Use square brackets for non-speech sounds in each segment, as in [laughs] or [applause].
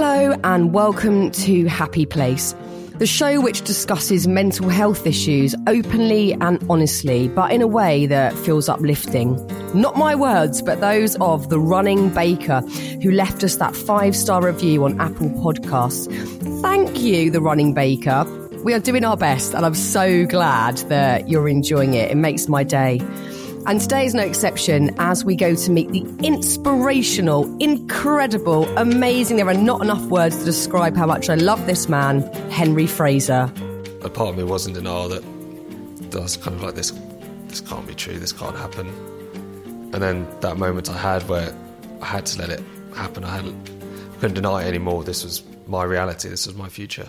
Hello, and welcome to Happy Place, the show which discusses mental health issues openly and honestly, but in a way that feels uplifting. Not my words, but those of the running baker who left us that five star review on Apple Podcasts. Thank you, the running baker. We are doing our best, and I'm so glad that you're enjoying it. It makes my day. And today is no exception as we go to meet the inspirational, incredible, amazing, there are not enough words to describe how much I love this man, Henry Fraser. A part of me was in denial that, I was kind of like, this, this can't be true, this can't happen. And then that moment I had where I had to let it happen, I, had, I couldn't deny it anymore. This was my reality, this was my future.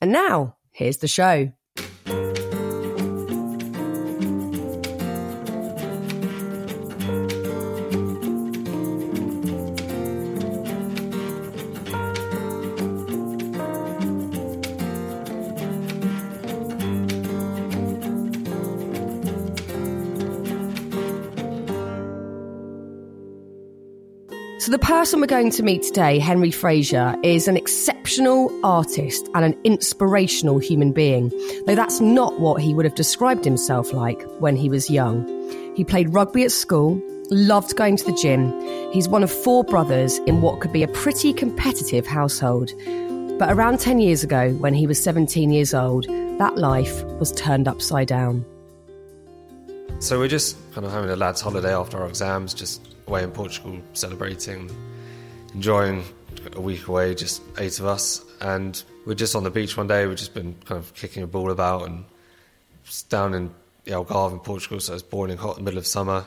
And now, here's the show. The person we're going to meet today, Henry Fraser, is an exceptional artist and an inspirational human being, though that's not what he would have described himself like when he was young. He played rugby at school, loved going to the gym. He's one of four brothers in what could be a pretty competitive household. But around 10 years ago, when he was 17 years old, that life was turned upside down. So we're just kind of having a lad's holiday after our exams, just away in Portugal, celebrating, enjoying a week away, just eight of us. And we're just on the beach one day, we've just been kind of kicking a ball about and down in the Algarve in Portugal, so it's boiling hot in the middle of summer.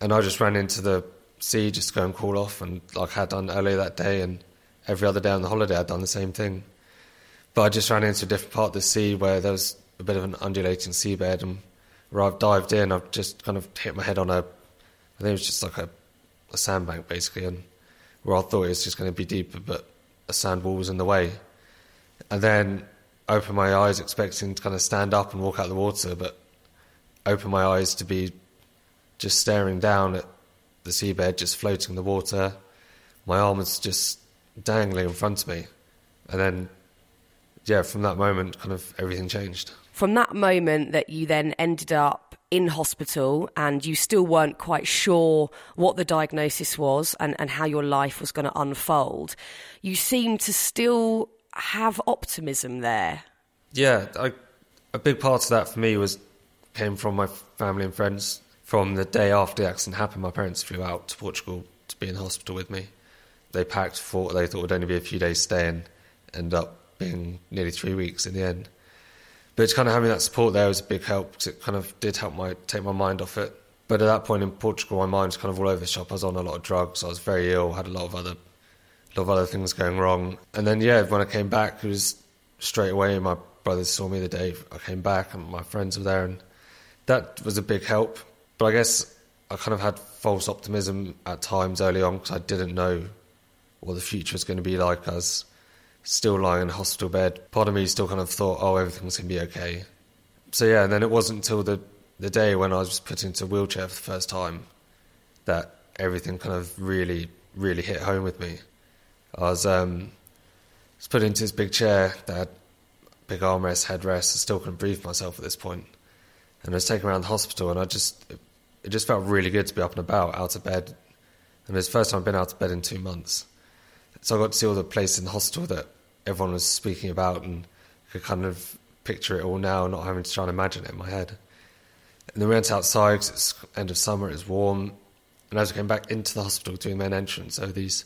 And I just ran into the sea just to go and cool off, and like I had done earlier that day, and every other day on the holiday I'd done the same thing. But I just ran into a different part of the sea where there was a bit of an undulating seabed, and where I've dived in, I've just kind of hit my head on a, Think it was just like a, a sandbank basically, and where I thought it was just going to be deeper, but a sand wall was in the way. And then opened my eyes expecting to kind of stand up and walk out the water, but opened my eyes to be just staring down at the seabed, just floating in the water. My arm was just dangling in front of me. And then, yeah, from that moment, kind of everything changed from that moment that you then ended up in hospital and you still weren't quite sure what the diagnosis was and, and how your life was going to unfold, you seem to still have optimism there. Yeah, I, a big part of that for me was came from my family and friends. From the day after the accident happened, my parents flew out to Portugal to be in hospital with me. They packed for what they thought would only be a few days stay and end up being nearly three weeks in the end but kind of having that support there was a big help because it kind of did help my take my mind off it. But at that point in Portugal, my mind was kind of all over the shop. I was on a lot of drugs. I was very ill. Had a lot of other, a lot of other things going wrong. And then yeah, when I came back, it was straight away. My brothers saw me the day I came back, and my friends were there, and that was a big help. But I guess I kind of had false optimism at times early on because I didn't know what the future was going to be like. As still lying in a hospital bed. Part of me still kind of thought, oh, everything's going to be okay. So yeah, and then it wasn't until the, the day when I was put into a wheelchair for the first time that everything kind of really, really hit home with me. I was, um, was put into this big chair that had big armrest, headrest. I still couldn't breathe myself at this point. And I was taken around the hospital, and I just, it just felt really good to be up and about, out of bed. And it was the first time I've been out of bed in two months. So I got to see all the places in the hospital that everyone was speaking about and could kind of picture it all now, not having to try and imagine it in my head. And then we went outside because it's end of summer, it was warm. And as we came back into the hospital doing the main entrance, there were these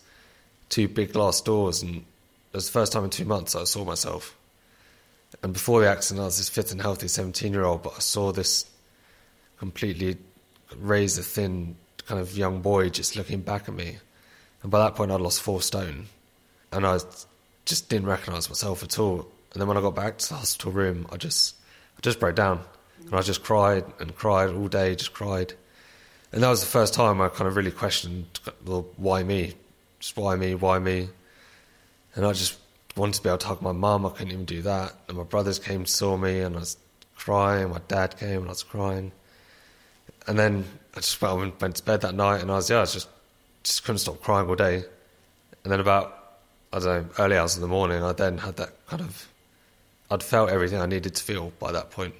two big glass doors. And it was the first time in two months I saw myself. And before the accident, I was this fit and healthy 17 year old, but I saw this completely razor thin, kind of young boy just looking back at me. And by that point, I'd lost four stone. And I just didn't recognise myself at all. And then when I got back to the hospital room, I just, I just broke down. And I just cried and cried all day, just cried. And that was the first time I kind of really questioned, well, why me? Just why me? Why me? And I just wanted to be able to hug my mum. I couldn't even do that. And my brothers came to saw me, and I was crying. My dad came, and I was crying. And then I just went, went to bed that night, and I was yeah, I was just just couldn't stop crying all day. And then about I don't know early hours of the morning, I then had that kind of I'd felt everything I needed to feel by that point,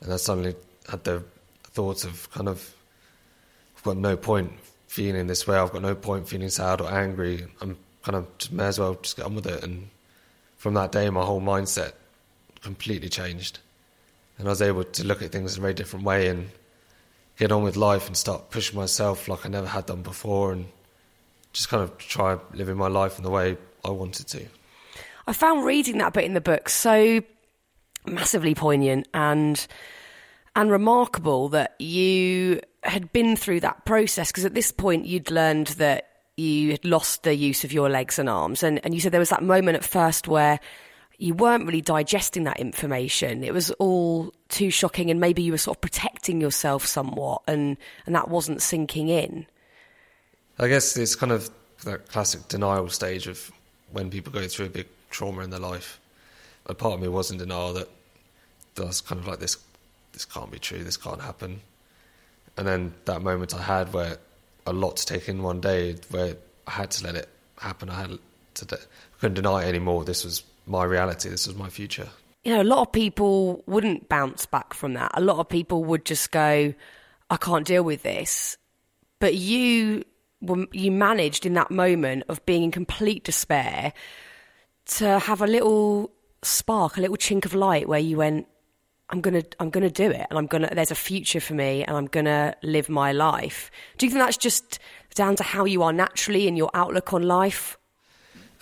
and I suddenly had the thoughts of kind of I've got no point feeling this way. I've got no point feeling sad or angry. I'm kind of just may as well just get on with it. And from that day, my whole mindset completely changed, and I was able to look at things in a very different way and get on with life and start pushing myself like I never had done before, and just kind of try living my life in the way I wanted to. I found reading that bit in the book so massively poignant and and remarkable that you had been through that process because at this point you'd learned that you had lost the use of your legs and arms and, and you said there was that moment at first where you weren't really digesting that information it was all too shocking and maybe you were sort of protecting yourself somewhat and and that wasn't sinking in i guess it's kind of that classic denial stage of when people go through a big trauma in their life a part of me was in denial that that was kind of like this this can't be true this can't happen and then that moment I had where a lot to take in one day, where I had to let it happen. I had to, I couldn't deny it anymore. This was my reality. This was my future. You know, a lot of people wouldn't bounce back from that. A lot of people would just go, "I can't deal with this." But you, were, you managed in that moment of being in complete despair to have a little spark, a little chink of light, where you went, I'm gonna I'm gonna do it and I'm gonna there's a future for me and I'm gonna live my life. Do you think that's just down to how you are naturally and your outlook on life?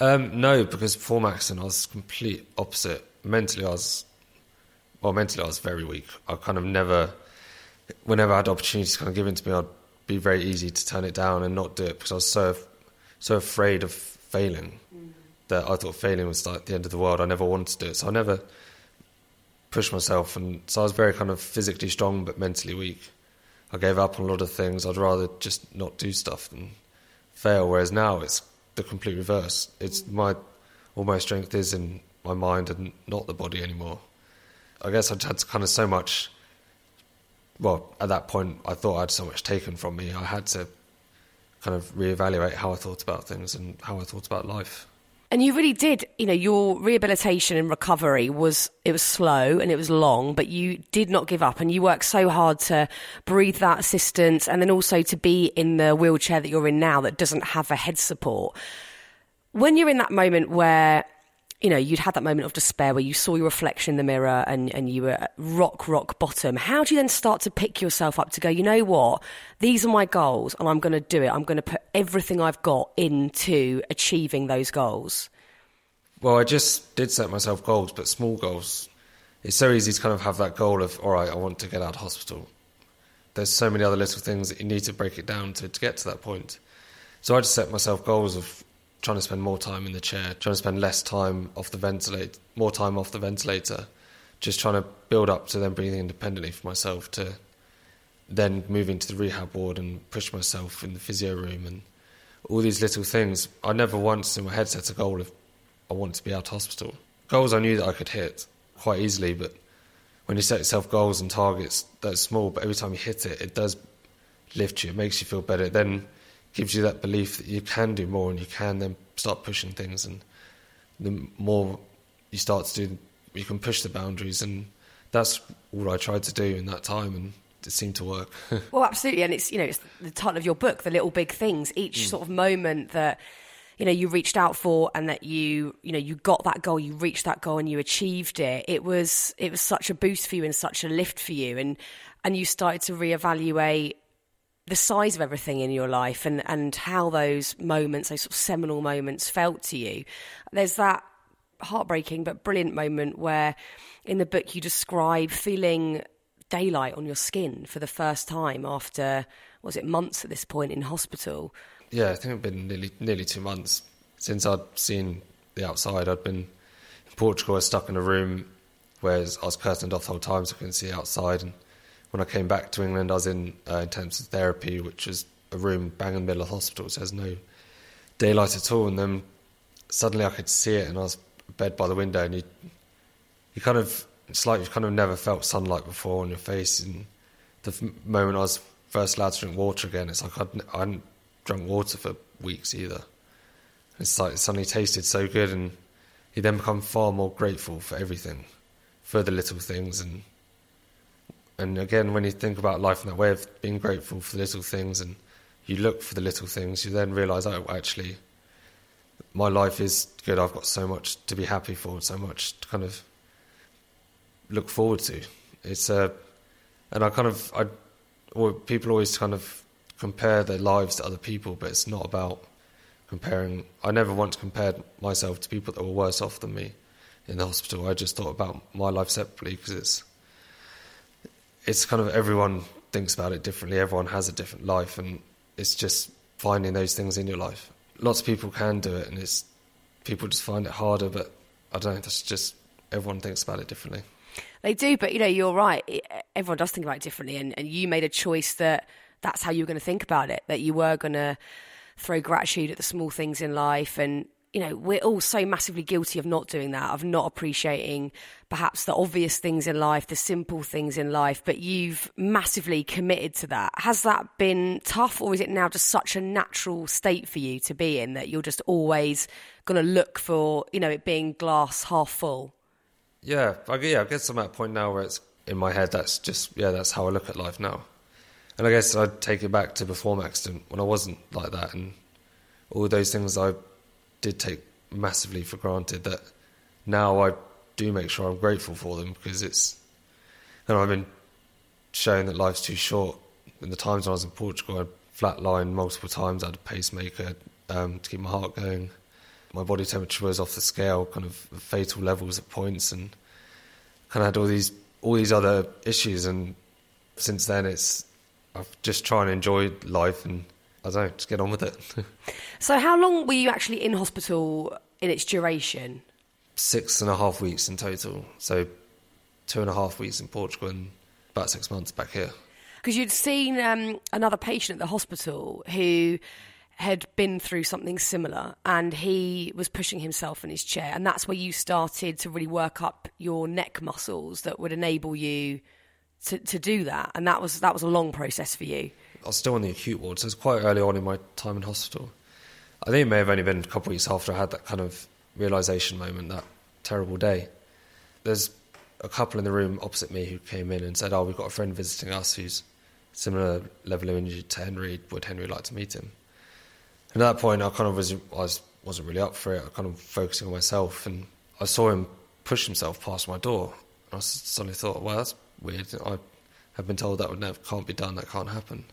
Um, no, because before Maxon I was complete opposite. Mentally I was well mentally I was very weak. I kind of never whenever I had opportunities kind of given to me I'd be very easy to turn it down and not do it because I was so so afraid of failing mm. that I thought failing was like the end of the world. I never wanted to do it. So I never pushed myself, and so I was very kind of physically strong but mentally weak. I gave up on a lot of things. I'd rather just not do stuff than fail. Whereas now it's the complete reverse. It's mm. my all my strength is in my mind and not the body anymore. I guess I'd had kind of so much. Well, at that point, I thought I had so much taken from me. I had to kind of reevaluate how I thought about things and how I thought about life. And you really did, you know, your rehabilitation and recovery was it was slow and it was long, but you did not give up and you worked so hard to breathe that assistance and then also to be in the wheelchair that you're in now that doesn't have a head support. When you're in that moment where you know, you'd had that moment of despair where you saw your reflection in the mirror and, and you were rock, rock bottom. How do you then start to pick yourself up to go, you know what? These are my goals and I'm going to do it. I'm going to put everything I've got into achieving those goals. Well, I just did set myself goals, but small goals. It's so easy to kind of have that goal of, all right, I want to get out of hospital. There's so many other little things that you need to break it down to, to get to that point. So I just set myself goals of trying to spend more time in the chair, trying to spend less time off the ventilator, more time off the ventilator, just trying to build up to then breathing independently for myself to then move into the rehab ward and push myself in the physio room and all these little things. I never once in my head set a goal of I want to be out of hospital. Goals I knew that I could hit quite easily, but when you set yourself goals and targets that's small, but every time you hit it, it does lift you. It makes you feel better. Then gives you that belief that you can do more and you can then start pushing things. And the more you start to do, you can push the boundaries. And that's all I tried to do in that time. And it seemed to work. [laughs] well, absolutely, and it's you know it's the title of your book, the little big things. Each mm. sort of moment that you know you reached out for, and that you you know you got that goal, you reached that goal, and you achieved it. It was it was such a boost for you and such a lift for you, and and you started to reevaluate the size of everything in your life and, and how those moments, those sort of seminal moments felt to you. There's that heartbreaking but brilliant moment where in the book you describe feeling daylight on your skin for the first time after was it months at this point in hospital? Yeah, I think it'd been nearly nearly two months since I'd seen the outside. I'd been in Portugal, I was stuck in a room where I was curtained off the whole time, so I couldn't see outside. And when I came back to England, I was in uh, intensive therapy, which is a room bang in the middle of the hospital, so there's no daylight at all. And then suddenly I could see it, and I was bed by the window, and you, you kind of, it's like you've kind of never felt sunlight before on your face. And the moment I was first allowed to drink water again, it's like I'd, I hadn't drunk water for weeks either. It's like it suddenly tasted so good, and you then become far more grateful for everything, for the little things, and and again, when you think about life in that way of being grateful for the little things, and you look for the little things, you then realise, oh, actually, my life is good. I've got so much to be happy for, so much to kind of look forward to. It's a, uh, and I kind of, I, or people always kind of compare their lives to other people, but it's not about comparing. I never once compared myself to people that were worse off than me in the hospital. I just thought about my life separately because it's it's kind of everyone thinks about it differently. Everyone has a different life, and it's just finding those things in your life. Lots of people can do it, and it's people just find it harder. But I don't know. That's just everyone thinks about it differently. They do, but you know, you're right. Everyone does think about it differently, and, and you made a choice that that's how you were going to think about it. That you were going to throw gratitude at the small things in life and you know, we're all so massively guilty of not doing that, of not appreciating perhaps the obvious things in life, the simple things in life, but you've massively committed to that. Has that been tough, or is it now just such a natural state for you to be in that you're just always going to look for, you know, it being glass half full? Yeah, I, yeah, I guess I'm at a point now where it's in my head, that's just, yeah, that's how I look at life now. And I guess I'd take it back to before my accident when I wasn't like that. And all those things I did take massively for granted that now I do make sure I'm grateful for them because it's, know, I've been shown that life's too short. In the times when I was in Portugal, I flatlined multiple times. I had a pacemaker um, to keep my heart going. My body temperature was off the scale, kind of fatal levels at points, and kind of had all these all these other issues. And since then, it's I've just trying to enjoy life and I don't know, just get on with it. [laughs] so, how long were you actually in hospital in its duration? Six and a half weeks in total. So, two and a half weeks in Portugal and about six months back here. Because you'd seen um, another patient at the hospital who had been through something similar and he was pushing himself in his chair. And that's where you started to really work up your neck muscles that would enable you to, to do that. And that was, that was a long process for you. I was still on the acute ward, so it was quite early on in my time in hospital. I think it may have only been a couple of weeks after I had that kind of realization moment, that terrible day. There's a couple in the room opposite me who came in and said, "Oh, we've got a friend visiting us who's similar level of injury to Henry. Would Henry like to meet him?" And at that point, I kind of was, I was wasn't really up for it. I kind of focusing on myself, and I saw him push himself past my door. And I suddenly thought, "Well, that's weird. I have been told that would never can't be done. That can't happen."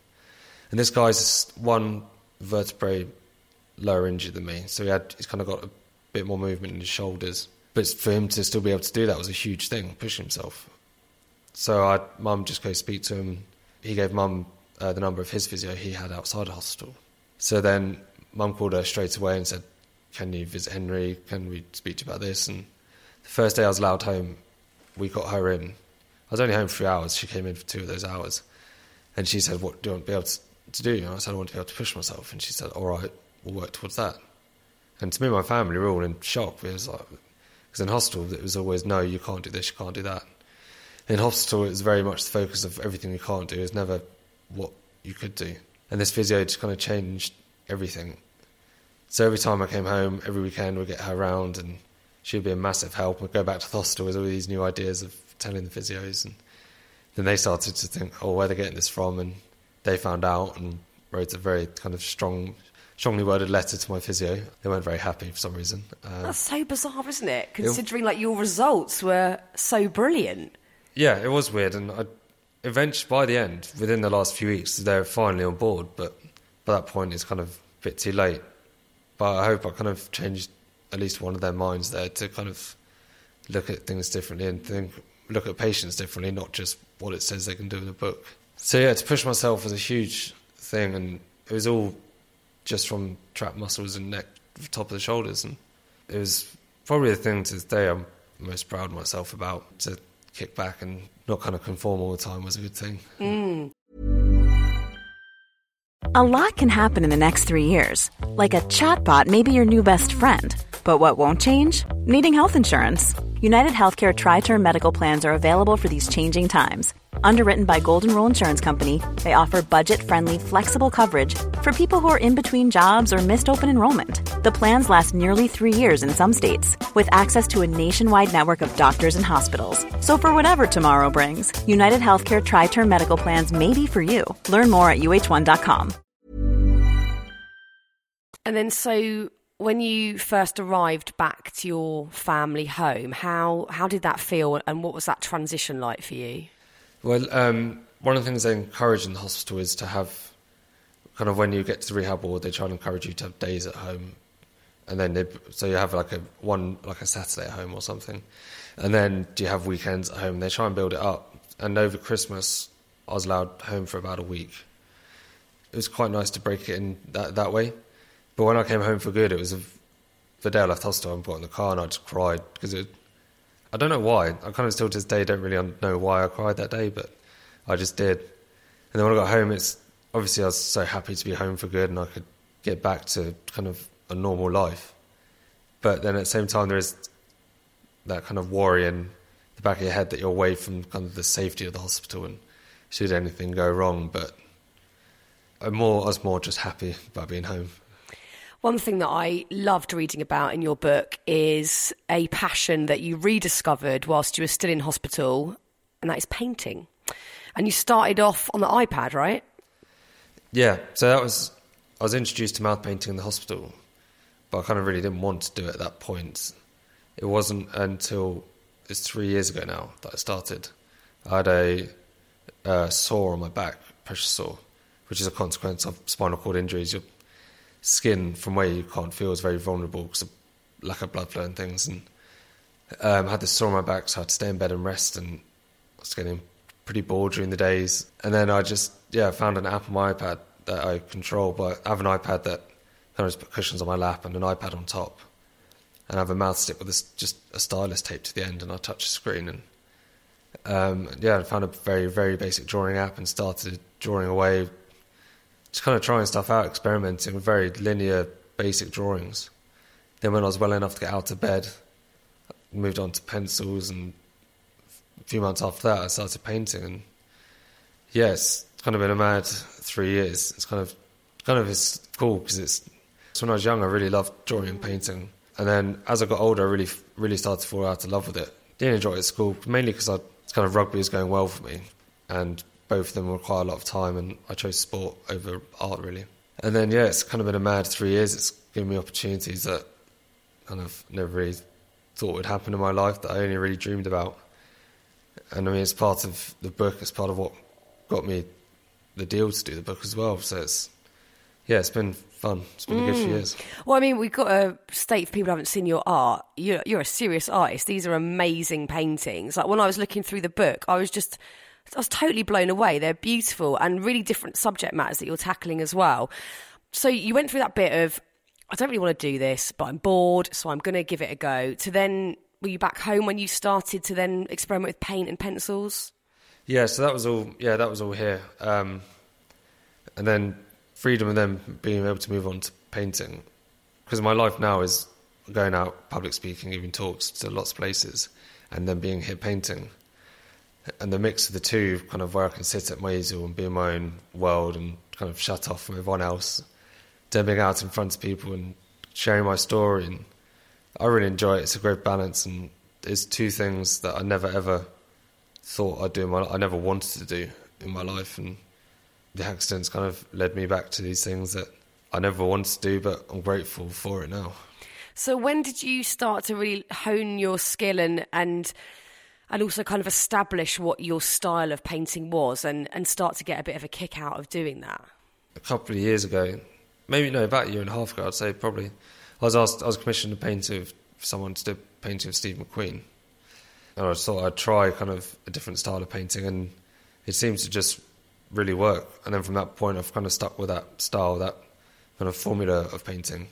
And this guy's one vertebrae lower injured than me, so he had he's kind of got a bit more movement in his shoulders. But for him to still be able to do that was a huge thing, push himself. So I, mum just go speak to him. He gave mum uh, the number of his physio he had outside the hospital. So then mum called her straight away and said, "Can you visit Henry? Can we speak about this?" And the first day I was allowed home, we got her in. I was only home three hours. She came in for two of those hours, and she said, "What do you want to be able to to do. And I said, I want to be able to push myself. And she said, all right, we'll work towards that. And to me my family, we were all in shock. It was like, because in hospital, it was always, no, you can't do this, you can't do that. In hospital, it was very much the focus of everything you can't do is never what you could do. And this physio just kind of changed everything. So every time I came home, every weekend, we'd get her around and she'd be a massive help. We'd go back to the hospital with all these new ideas of telling the physios. And then they started to think, oh, where are they getting this from? And they found out and wrote a very kind of strong, strongly worded letter to my physio. They weren't very happy for some reason. Uh, That's so bizarre, isn't it? Considering it, like your results were so brilliant. Yeah, it was weird, and I, eventually by the end, within the last few weeks, they're finally on board. But by that point, it's kind of a bit too late. But I hope I kind of changed at least one of their minds there to kind of look at things differently and think look at patients differently, not just what it says they can do in a book. So yeah, to push myself was a huge thing, and it was all just from trapped muscles and neck, top of the shoulders, and it was probably the thing to this day I'm most proud of myself about. To kick back and not kind of conform all the time was a good thing. Mm. A lot can happen in the next three years, like a chatbot may be your new best friend. But what won't change? Needing health insurance. United Healthcare Tri Term Medical Plans are available for these changing times. Underwritten by Golden Rule Insurance Company, they offer budget friendly, flexible coverage for people who are in between jobs or missed open enrollment. The plans last nearly three years in some states, with access to a nationwide network of doctors and hospitals. So, for whatever tomorrow brings, United Healthcare Tri Term Medical Plans may be for you. Learn more at uhone.com. And then, so when you first arrived back to your family home, how how did that feel, and what was that transition like for you? Well, um, one of the things they encourage in the hospital is to have kind of when you get to the rehab ward, they try and encourage you to have days at home, and then they so you have like a one like a Saturday at home or something, and then do you have weekends at home? They try and build it up, and over Christmas, I was allowed home for about a week. It was quite nice to break it in that that way, but when I came home for good, it was a, the day I left hospital. I got in the car and I just cried because it. I don't know why. I kind of still to this day don't really know why I cried that day, but I just did. And then when I got home, it's obviously I was so happy to be home for good and I could get back to kind of a normal life. But then at the same time, there is that kind of worry in the back of your head that you're away from kind of the safety of the hospital and should anything go wrong. But I'm more, I was more just happy about being home. One thing that I loved reading about in your book is a passion that you rediscovered whilst you were still in hospital, and that is painting. And you started off on the iPad, right? Yeah, so that was I was introduced to mouth painting in the hospital, but I kind of really didn't want to do it at that point. It wasn't until it's three years ago now that I started. I had a, a sore on my back, pressure sore, which is a consequence of spinal cord injuries. Your skin from where you can't feel is very vulnerable because of lack of blood flow and things. And um, I had this sore on my back, so I had to stay in bed and rest. And I was getting pretty bored during the days. And then I just yeah found an app on my iPad that I control. But I have an iPad that of just put cushions on my lap and an iPad on top, and I have a mouth stick with this, just a stylus taped to the end, and I touch the screen and. Um, yeah, I found a very, very basic drawing app and started drawing away, just kind of trying stuff out, experimenting with very linear, basic drawings. Then, when I was well enough to get out of bed, I moved on to pencils and a few months after that, I started painting, and yeah, it's kind of been a mad three years. It's kind of kind of it's cool because it's, it's when I was young, I really loved drawing and painting, and then as I got older, I really really started to fall out of love with it. Didn't enjoy it at school mainly because it's kind of rugby was going well for me, and both of them require a lot of time, and I chose sport over art really. And then yeah, it's kind of been a mad three years. It's given me opportunities that kind of never really thought would happen in my life that I only really dreamed about and I mean, it's part of the book. It's part of what got me the deal to do the book as well. So it's yeah, it's been fun. It's been mm. a good few years. Well, I mean, we've got to state for people who haven't seen your art. You're, you're a serious artist. These are amazing paintings. Like when I was looking through the book, I was just. I was totally blown away. They're beautiful and really different subject matters that you're tackling as well. So you went through that bit of, I don't really want to do this, but I'm bored, so I'm going to give it a go. To then were you back home when you started to then experiment with paint and pencils? Yeah, so that was all. Yeah, that was all here, um, and then freedom and then being able to move on to painting, because my life now is going out public speaking, giving talks to lots of places, and then being here painting, and the mix of the two, kind of where I can sit at my easel and be in my own world and kind of shut off from everyone else, then being out in front of people and sharing my story and I really enjoy it. It's a great balance, and it's two things that I never ever thought I'd do. In my, I never wanted to do in my life, and the accidents kind of led me back to these things that I never wanted to do, but I'm grateful for it now. So, when did you start to really hone your skill and and and also kind of establish what your style of painting was, and and start to get a bit of a kick out of doing that? A couple of years ago, maybe no, about a year and a half ago, I'd say probably I was asked, I was commissioned a painting of someone to do a painting of Steve McQueen, and I thought I'd try kind of a different style of painting, and it seems to just really work. And then from that point, I've kind of stuck with that style, that kind of formula of painting.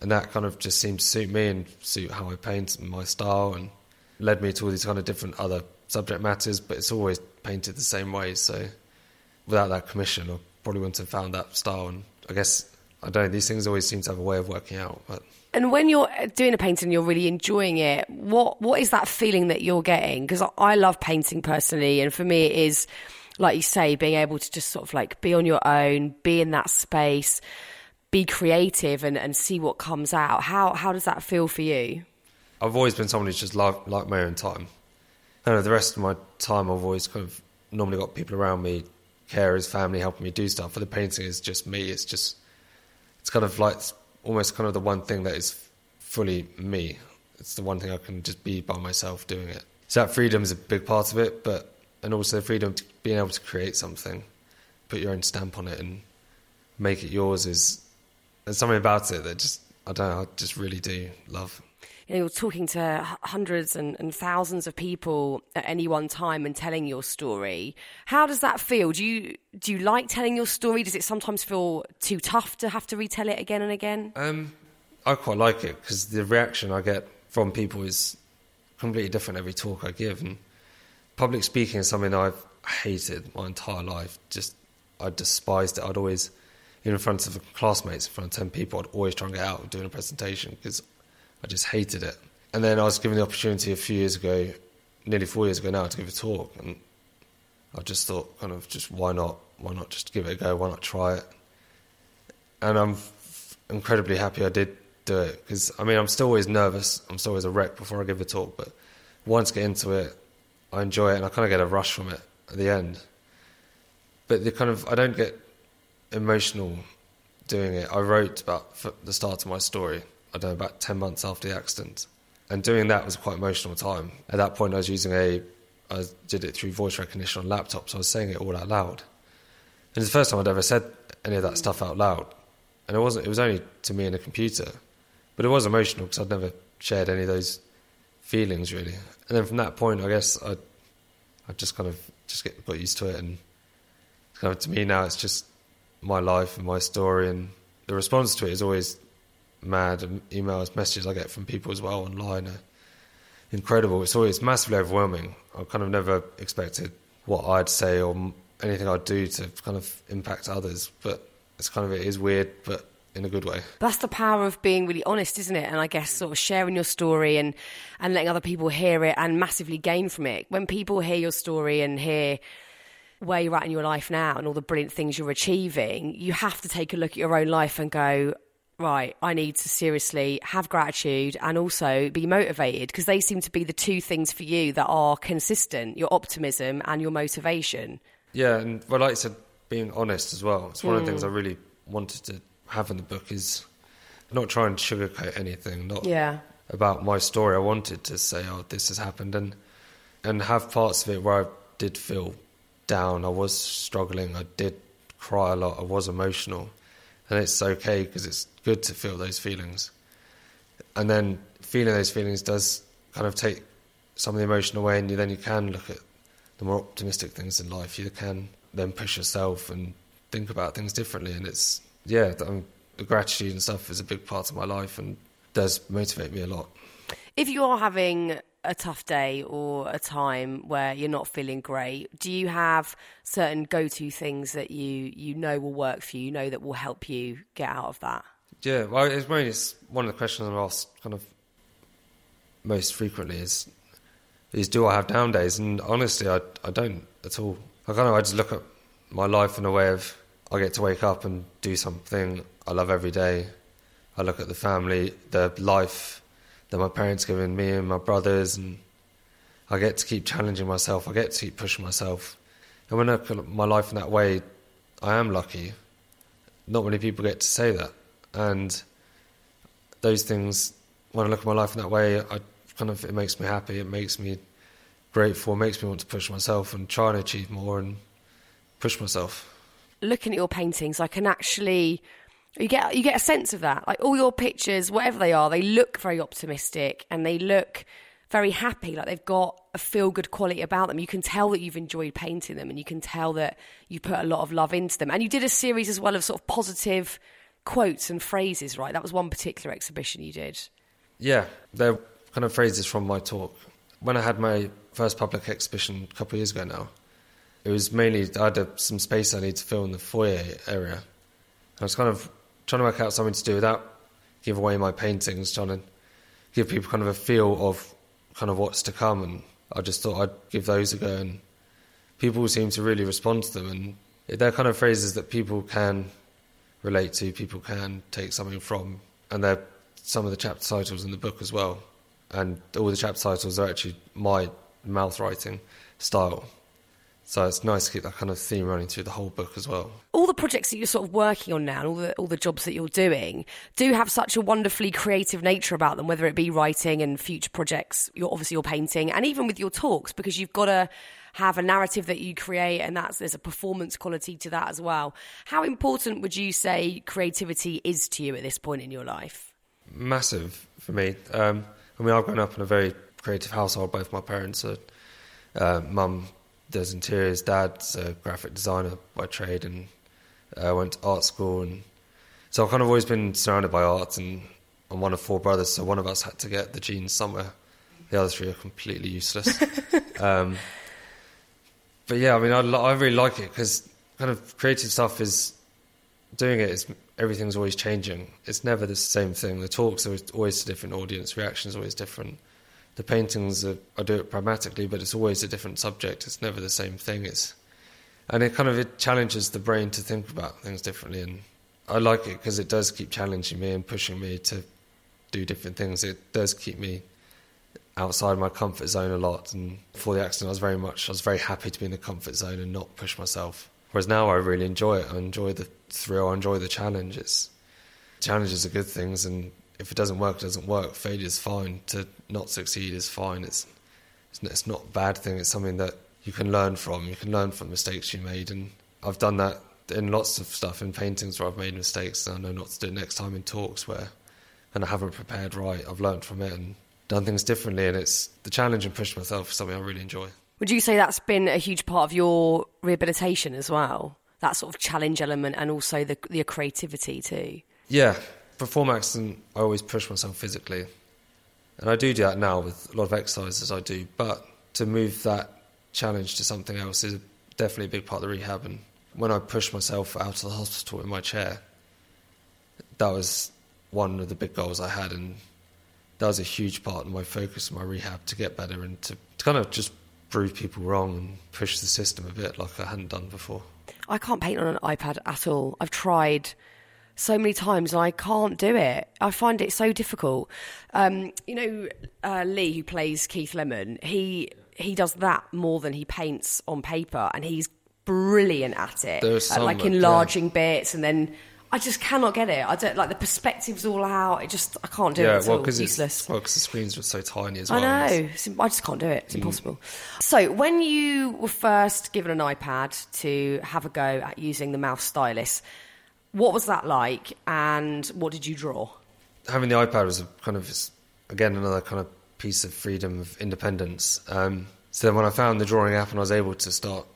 And that kind of just seemed to suit me and suit how I paint and my style and led me to all these kind of different other subject matters, but it's always painted the same way. So without that commission, I probably wouldn't have found that style. And I guess, I don't these things always seem to have a way of working out. But And when you're doing a painting, you're really enjoying it. What what is that feeling that you're getting? Because I love painting personally, and for me, it is like you say, being able to just sort of like be on your own, be in that space, be creative, and, and see what comes out. How how does that feel for you? I've always been someone who's just like like my own time. And the rest of my time, I've always kind of normally got people around me, carers, family helping me do stuff. For the painting, is just me. It's just it's kind of like almost kind of the one thing that is fully me. It's the one thing I can just be by myself doing it. So that freedom is a big part of it, but and also freedom to being able to create something, put your own stamp on it, and make it yours is there's something about it that just I don't know. I just really do love. You know, you're talking to hundreds and, and thousands of people at any one time and telling your story. How does that feel? Do you do you like telling your story? Does it sometimes feel too tough to have to retell it again and again? Um, I quite like it because the reaction I get from people is completely different every talk I give, and public speaking is something I've hated my entire life. Just I despised it. I'd always, in front of classmates, in front of ten people, I'd always try and get out doing a presentation because I just hated it. And then I was given the opportunity a few years ago, nearly four years ago now, to give a talk, and I just thought, kind of, just why not? Why not just give it a go? Why not try it? And I'm incredibly happy I did do it because I mean I'm still always nervous. I'm still always a wreck before I give a talk, but once I get into it, I enjoy it and I kind of get a rush from it at the end. But the kind of I don't get emotional doing it. I wrote about the start of my story. I don't know about ten months after the accident, and doing that was quite emotional time. At that point, I was using a I did it through voice recognition on laptops. so I was saying it all out loud. And it's the first time I'd ever said any of that stuff out loud, and it wasn't. It was only to me and a computer, but it was emotional because I'd never shared any of those feelings really. And then from that point, I guess I I just kind of just get got used to it, and kind of to me now it's just my life and my story, and the response to it is always mad. Emails, messages I get from people as well online are incredible. It's always massively overwhelming. I kind of never expected what I'd say or anything I'd do to kind of impact others, but it's kind of it is weird, but in a good way. That's the power of being really honest, isn't it? And I guess sort of sharing your story and, and letting other people hear it and massively gain from it. When people hear your story and hear where you're at in your life now and all the brilliant things you're achieving, you have to take a look at your own life and go, right, I need to seriously have gratitude and also be motivated because they seem to be the two things for you that are consistent your optimism and your motivation. Yeah, and well, like I said, being honest as well. It's one of the things hmm. I really wanted to have in the book is not try and sugarcoat anything. Not Yeah. about my story. I wanted to say, "Oh, this has happened," and and have parts of it where I did feel down. I was struggling. I did cry a lot. I was emotional, and it's okay because it's good to feel those feelings. And then feeling those feelings does kind of take some of the emotion away, and you, then you can look at the more optimistic things in life. You can then push yourself and think about things differently. And it's yeah, the, um, the gratitude and stuff is a big part of my life and does motivate me a lot. If you are having a tough day or a time where you're not feeling great, do you have certain go-to things that you you know will work for you, you know that will help you get out of that? Yeah, well, it's it's one of the questions I'm asked kind of most frequently is is do I have down days? And honestly, I I don't at all. I kind of I just look at my life in a way of I get to wake up and do something I love every day. I look at the family, the life that my parents given me and my brothers, and I get to keep challenging myself. I get to keep pushing myself. And when I look at my life in that way, I am lucky. Not many people get to say that, and those things. When I look at my life in that way, I kind of it makes me happy. It makes me grateful. It makes me want to push myself and try and achieve more and push myself. Looking at your paintings, I can actually you get you get a sense of that. Like all your pictures, whatever they are, they look very optimistic and they look very happy. Like they've got a feel good quality about them. You can tell that you've enjoyed painting them and you can tell that you put a lot of love into them. And you did a series as well of sort of positive quotes and phrases, right? That was one particular exhibition you did. Yeah, they're kind of phrases from my talk. When I had my first public exhibition a couple of years ago now, it was mainly I had some space I needed to fill in the foyer area. I was kind of trying to work out something to do without give away my paintings, trying to give people kind of a feel of kind of what's to come. And I just thought I'd give those a go, and people seem to really respond to them. And they're kind of phrases that people can relate to, people can take something from, and they're some of the chapter titles in the book as well. And all the chapter titles are actually my mouth writing style. So it's nice to keep that kind of theme running through the whole book as well. All the projects that you're sort of working on now, and all the all the jobs that you're doing, do have such a wonderfully creative nature about them. Whether it be writing and future projects, you're obviously you're painting, and even with your talks, because you've got to have a narrative that you create, and that's there's a performance quality to that as well. How important would you say creativity is to you at this point in your life? Massive for me. Um, I mean, I've grown up in a very creative household. Both my parents are uh, mum does interiors. Dad's a graphic designer by trade and uh, went to art school. And so I've kind of always been surrounded by art. And I'm one of four brothers, so one of us had to get the genes somewhere. The other three are completely useless. [laughs] um, but yeah, I mean, I, I really like it because kind of creative stuff is doing it is everything's always changing. It's never the same thing. The talks are always a different audience, reactions always different the paintings are, I do it pragmatically, but it's always a different subject. It's never the same thing. It's and it kind of it challenges the brain to think about things differently, and I like it because it does keep challenging me and pushing me to do different things. It does keep me outside my comfort zone a lot. And before the accident, I was very much I was very happy to be in the comfort zone and not push myself. Whereas now I really enjoy it. I enjoy the thrill. I enjoy the challenge. It's challenges are good things, and if it doesn't work, it doesn't work. Failure is fine. To not succeed is fine. It's it's not a bad thing. It's something that you can learn from. You can learn from mistakes you made, and I've done that in lots of stuff in paintings where I've made mistakes, and I know not to do it next time in talks where, and I haven't prepared right. I've learned from it and done things differently, and it's the challenge and pushing myself is something I really enjoy. Would you say that's been a huge part of your rehabilitation as well? That sort of challenge element and also the the creativity too. Yeah, before my accident, I always push myself physically, and I do do that now with a lot of exercises I do. But to move that challenge to something else is definitely a big part of the rehab. And when I pushed myself out of the hospital in my chair, that was one of the big goals I had, and that was a huge part of my focus, my rehab, to get better and to, to kind of just prove people wrong and push the system a bit like I hadn't done before. I can't paint on an iPad at all. I've tried so many times and I can't do it. I find it so difficult. Um, you know, uh, Leigh, who plays Keith Lemon, he he does that more than he paints on paper, and he's brilliant at it. There's at, like that- enlarging bits, and then I just cannot get it. I don't like the perspectives all out. It just I can't do it. yeah, It's well, all because useless. well, 'cause the screens were so tiny as I know. It's- I just can't do it. It's impossible. So, when you were first given an iPad to have a go at using the mouse stylus, what was that like, and what did you draw? having the iPad was a kind of again another kind of piece of freedom of independence. Um, so then when I found the drawing app and I was able to start,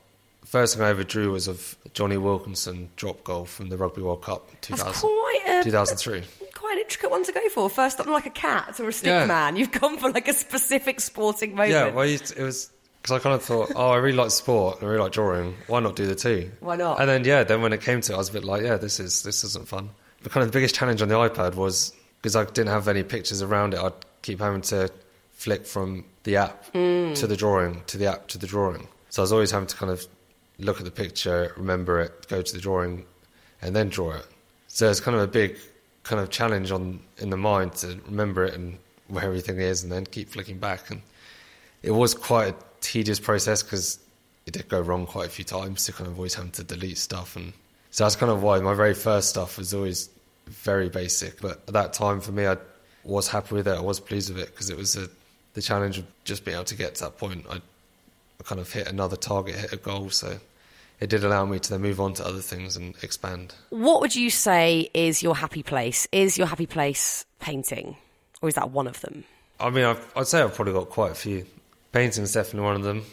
first thing I ever drew was of Jonny Wilkinson drop goal from the Rugby World Cup That's 2000, quite a 2003. quite an intricate one to go for. First up like a cat or a stick Yeah. man. You've gone for like a specific sporting moment. Yeah, well, it was because I kind of thought, oh, I really like sport and I really like drawing. Why not do the two? Why not? And then yeah, then when it came to it, I was a bit like, yeah, this is this isn't fun. The kind of the biggest challenge on the iPad was because I didn't have any pictures around it. I'd keep having to flick from the app Hmm. to the drawing to the app to the drawing. So I was always having to kind of look at the picture, remember it, go to the drawing, and then draw it. So it's kind of a big kind of challenge on in the mind to remember it and where everything is, and then keep flicking back. And it was quite a tedious process because it did go wrong quite a few times. So kind of always having to delete stuff, and so that's kind of why my very first stuff was always very basic. But at that time, for me, I was happy with it. I was pleased with it because it was a, the challenge of just being able to get to that point. I, I kind of hit another target, hit a goal, so it did allow me to then move on to other things and expand. What would you say is your happy place? Is your happy place painting, or is that one of them? I mean, I've, I'd say I've probably got quite a few. Painting's definitely one of them.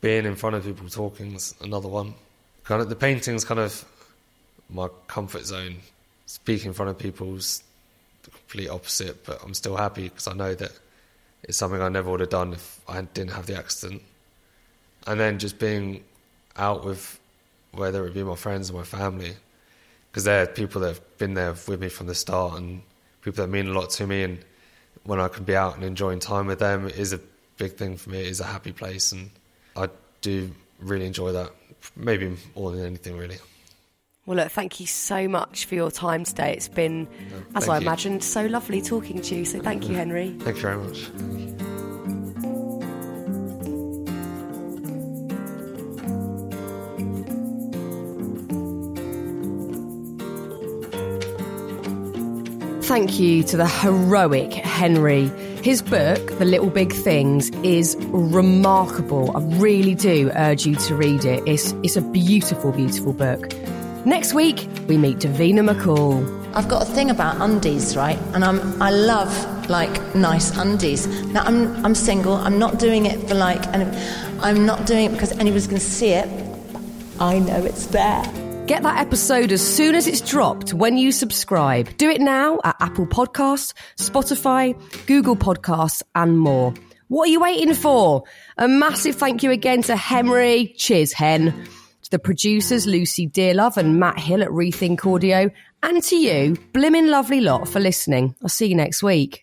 Being in front of people talking's another one. Kind of the painting's kind of my comfort zone. Speaking in front of people's the complete opposite, but I'm still happy because I know that it's something I never would have done if I didn't have the accident. And then just being out with whether it be my friends or my family, because they're people that have been there with me from the start and people that mean a lot to me. And when I can be out and enjoying time with them is a big thing for me. It is a happy place, and I do really enjoy that. Maybe more than anything, really. Well, look, thank you so much for your time today. It's been, as I you. imagined, so lovely talking to you. So thank you, Henry. Thank you very much. Thank you to the heroic Henry. His book, The Little Big Things, is remarkable. I really do urge you to read it. It's, it's a beautiful, beautiful book. Next week, we meet Davina McCall. I've got a thing about undies, right? And I'm I love like nice undies. Now I'm I'm single. I'm not doing it for like, and I'm not doing it because anyone's going to see it. I know it's there. Get that episode as soon as it's dropped when you subscribe. Do it now at Apple Podcasts, Spotify, Google Podcasts, and more. What are you waiting for? A massive thank you again to Henry. Cheers, Hen. To the producers, Lucy Dearlove and Matt Hill at Rethink Audio. And to you, blimmin' lovely lot, for listening. I'll see you next week.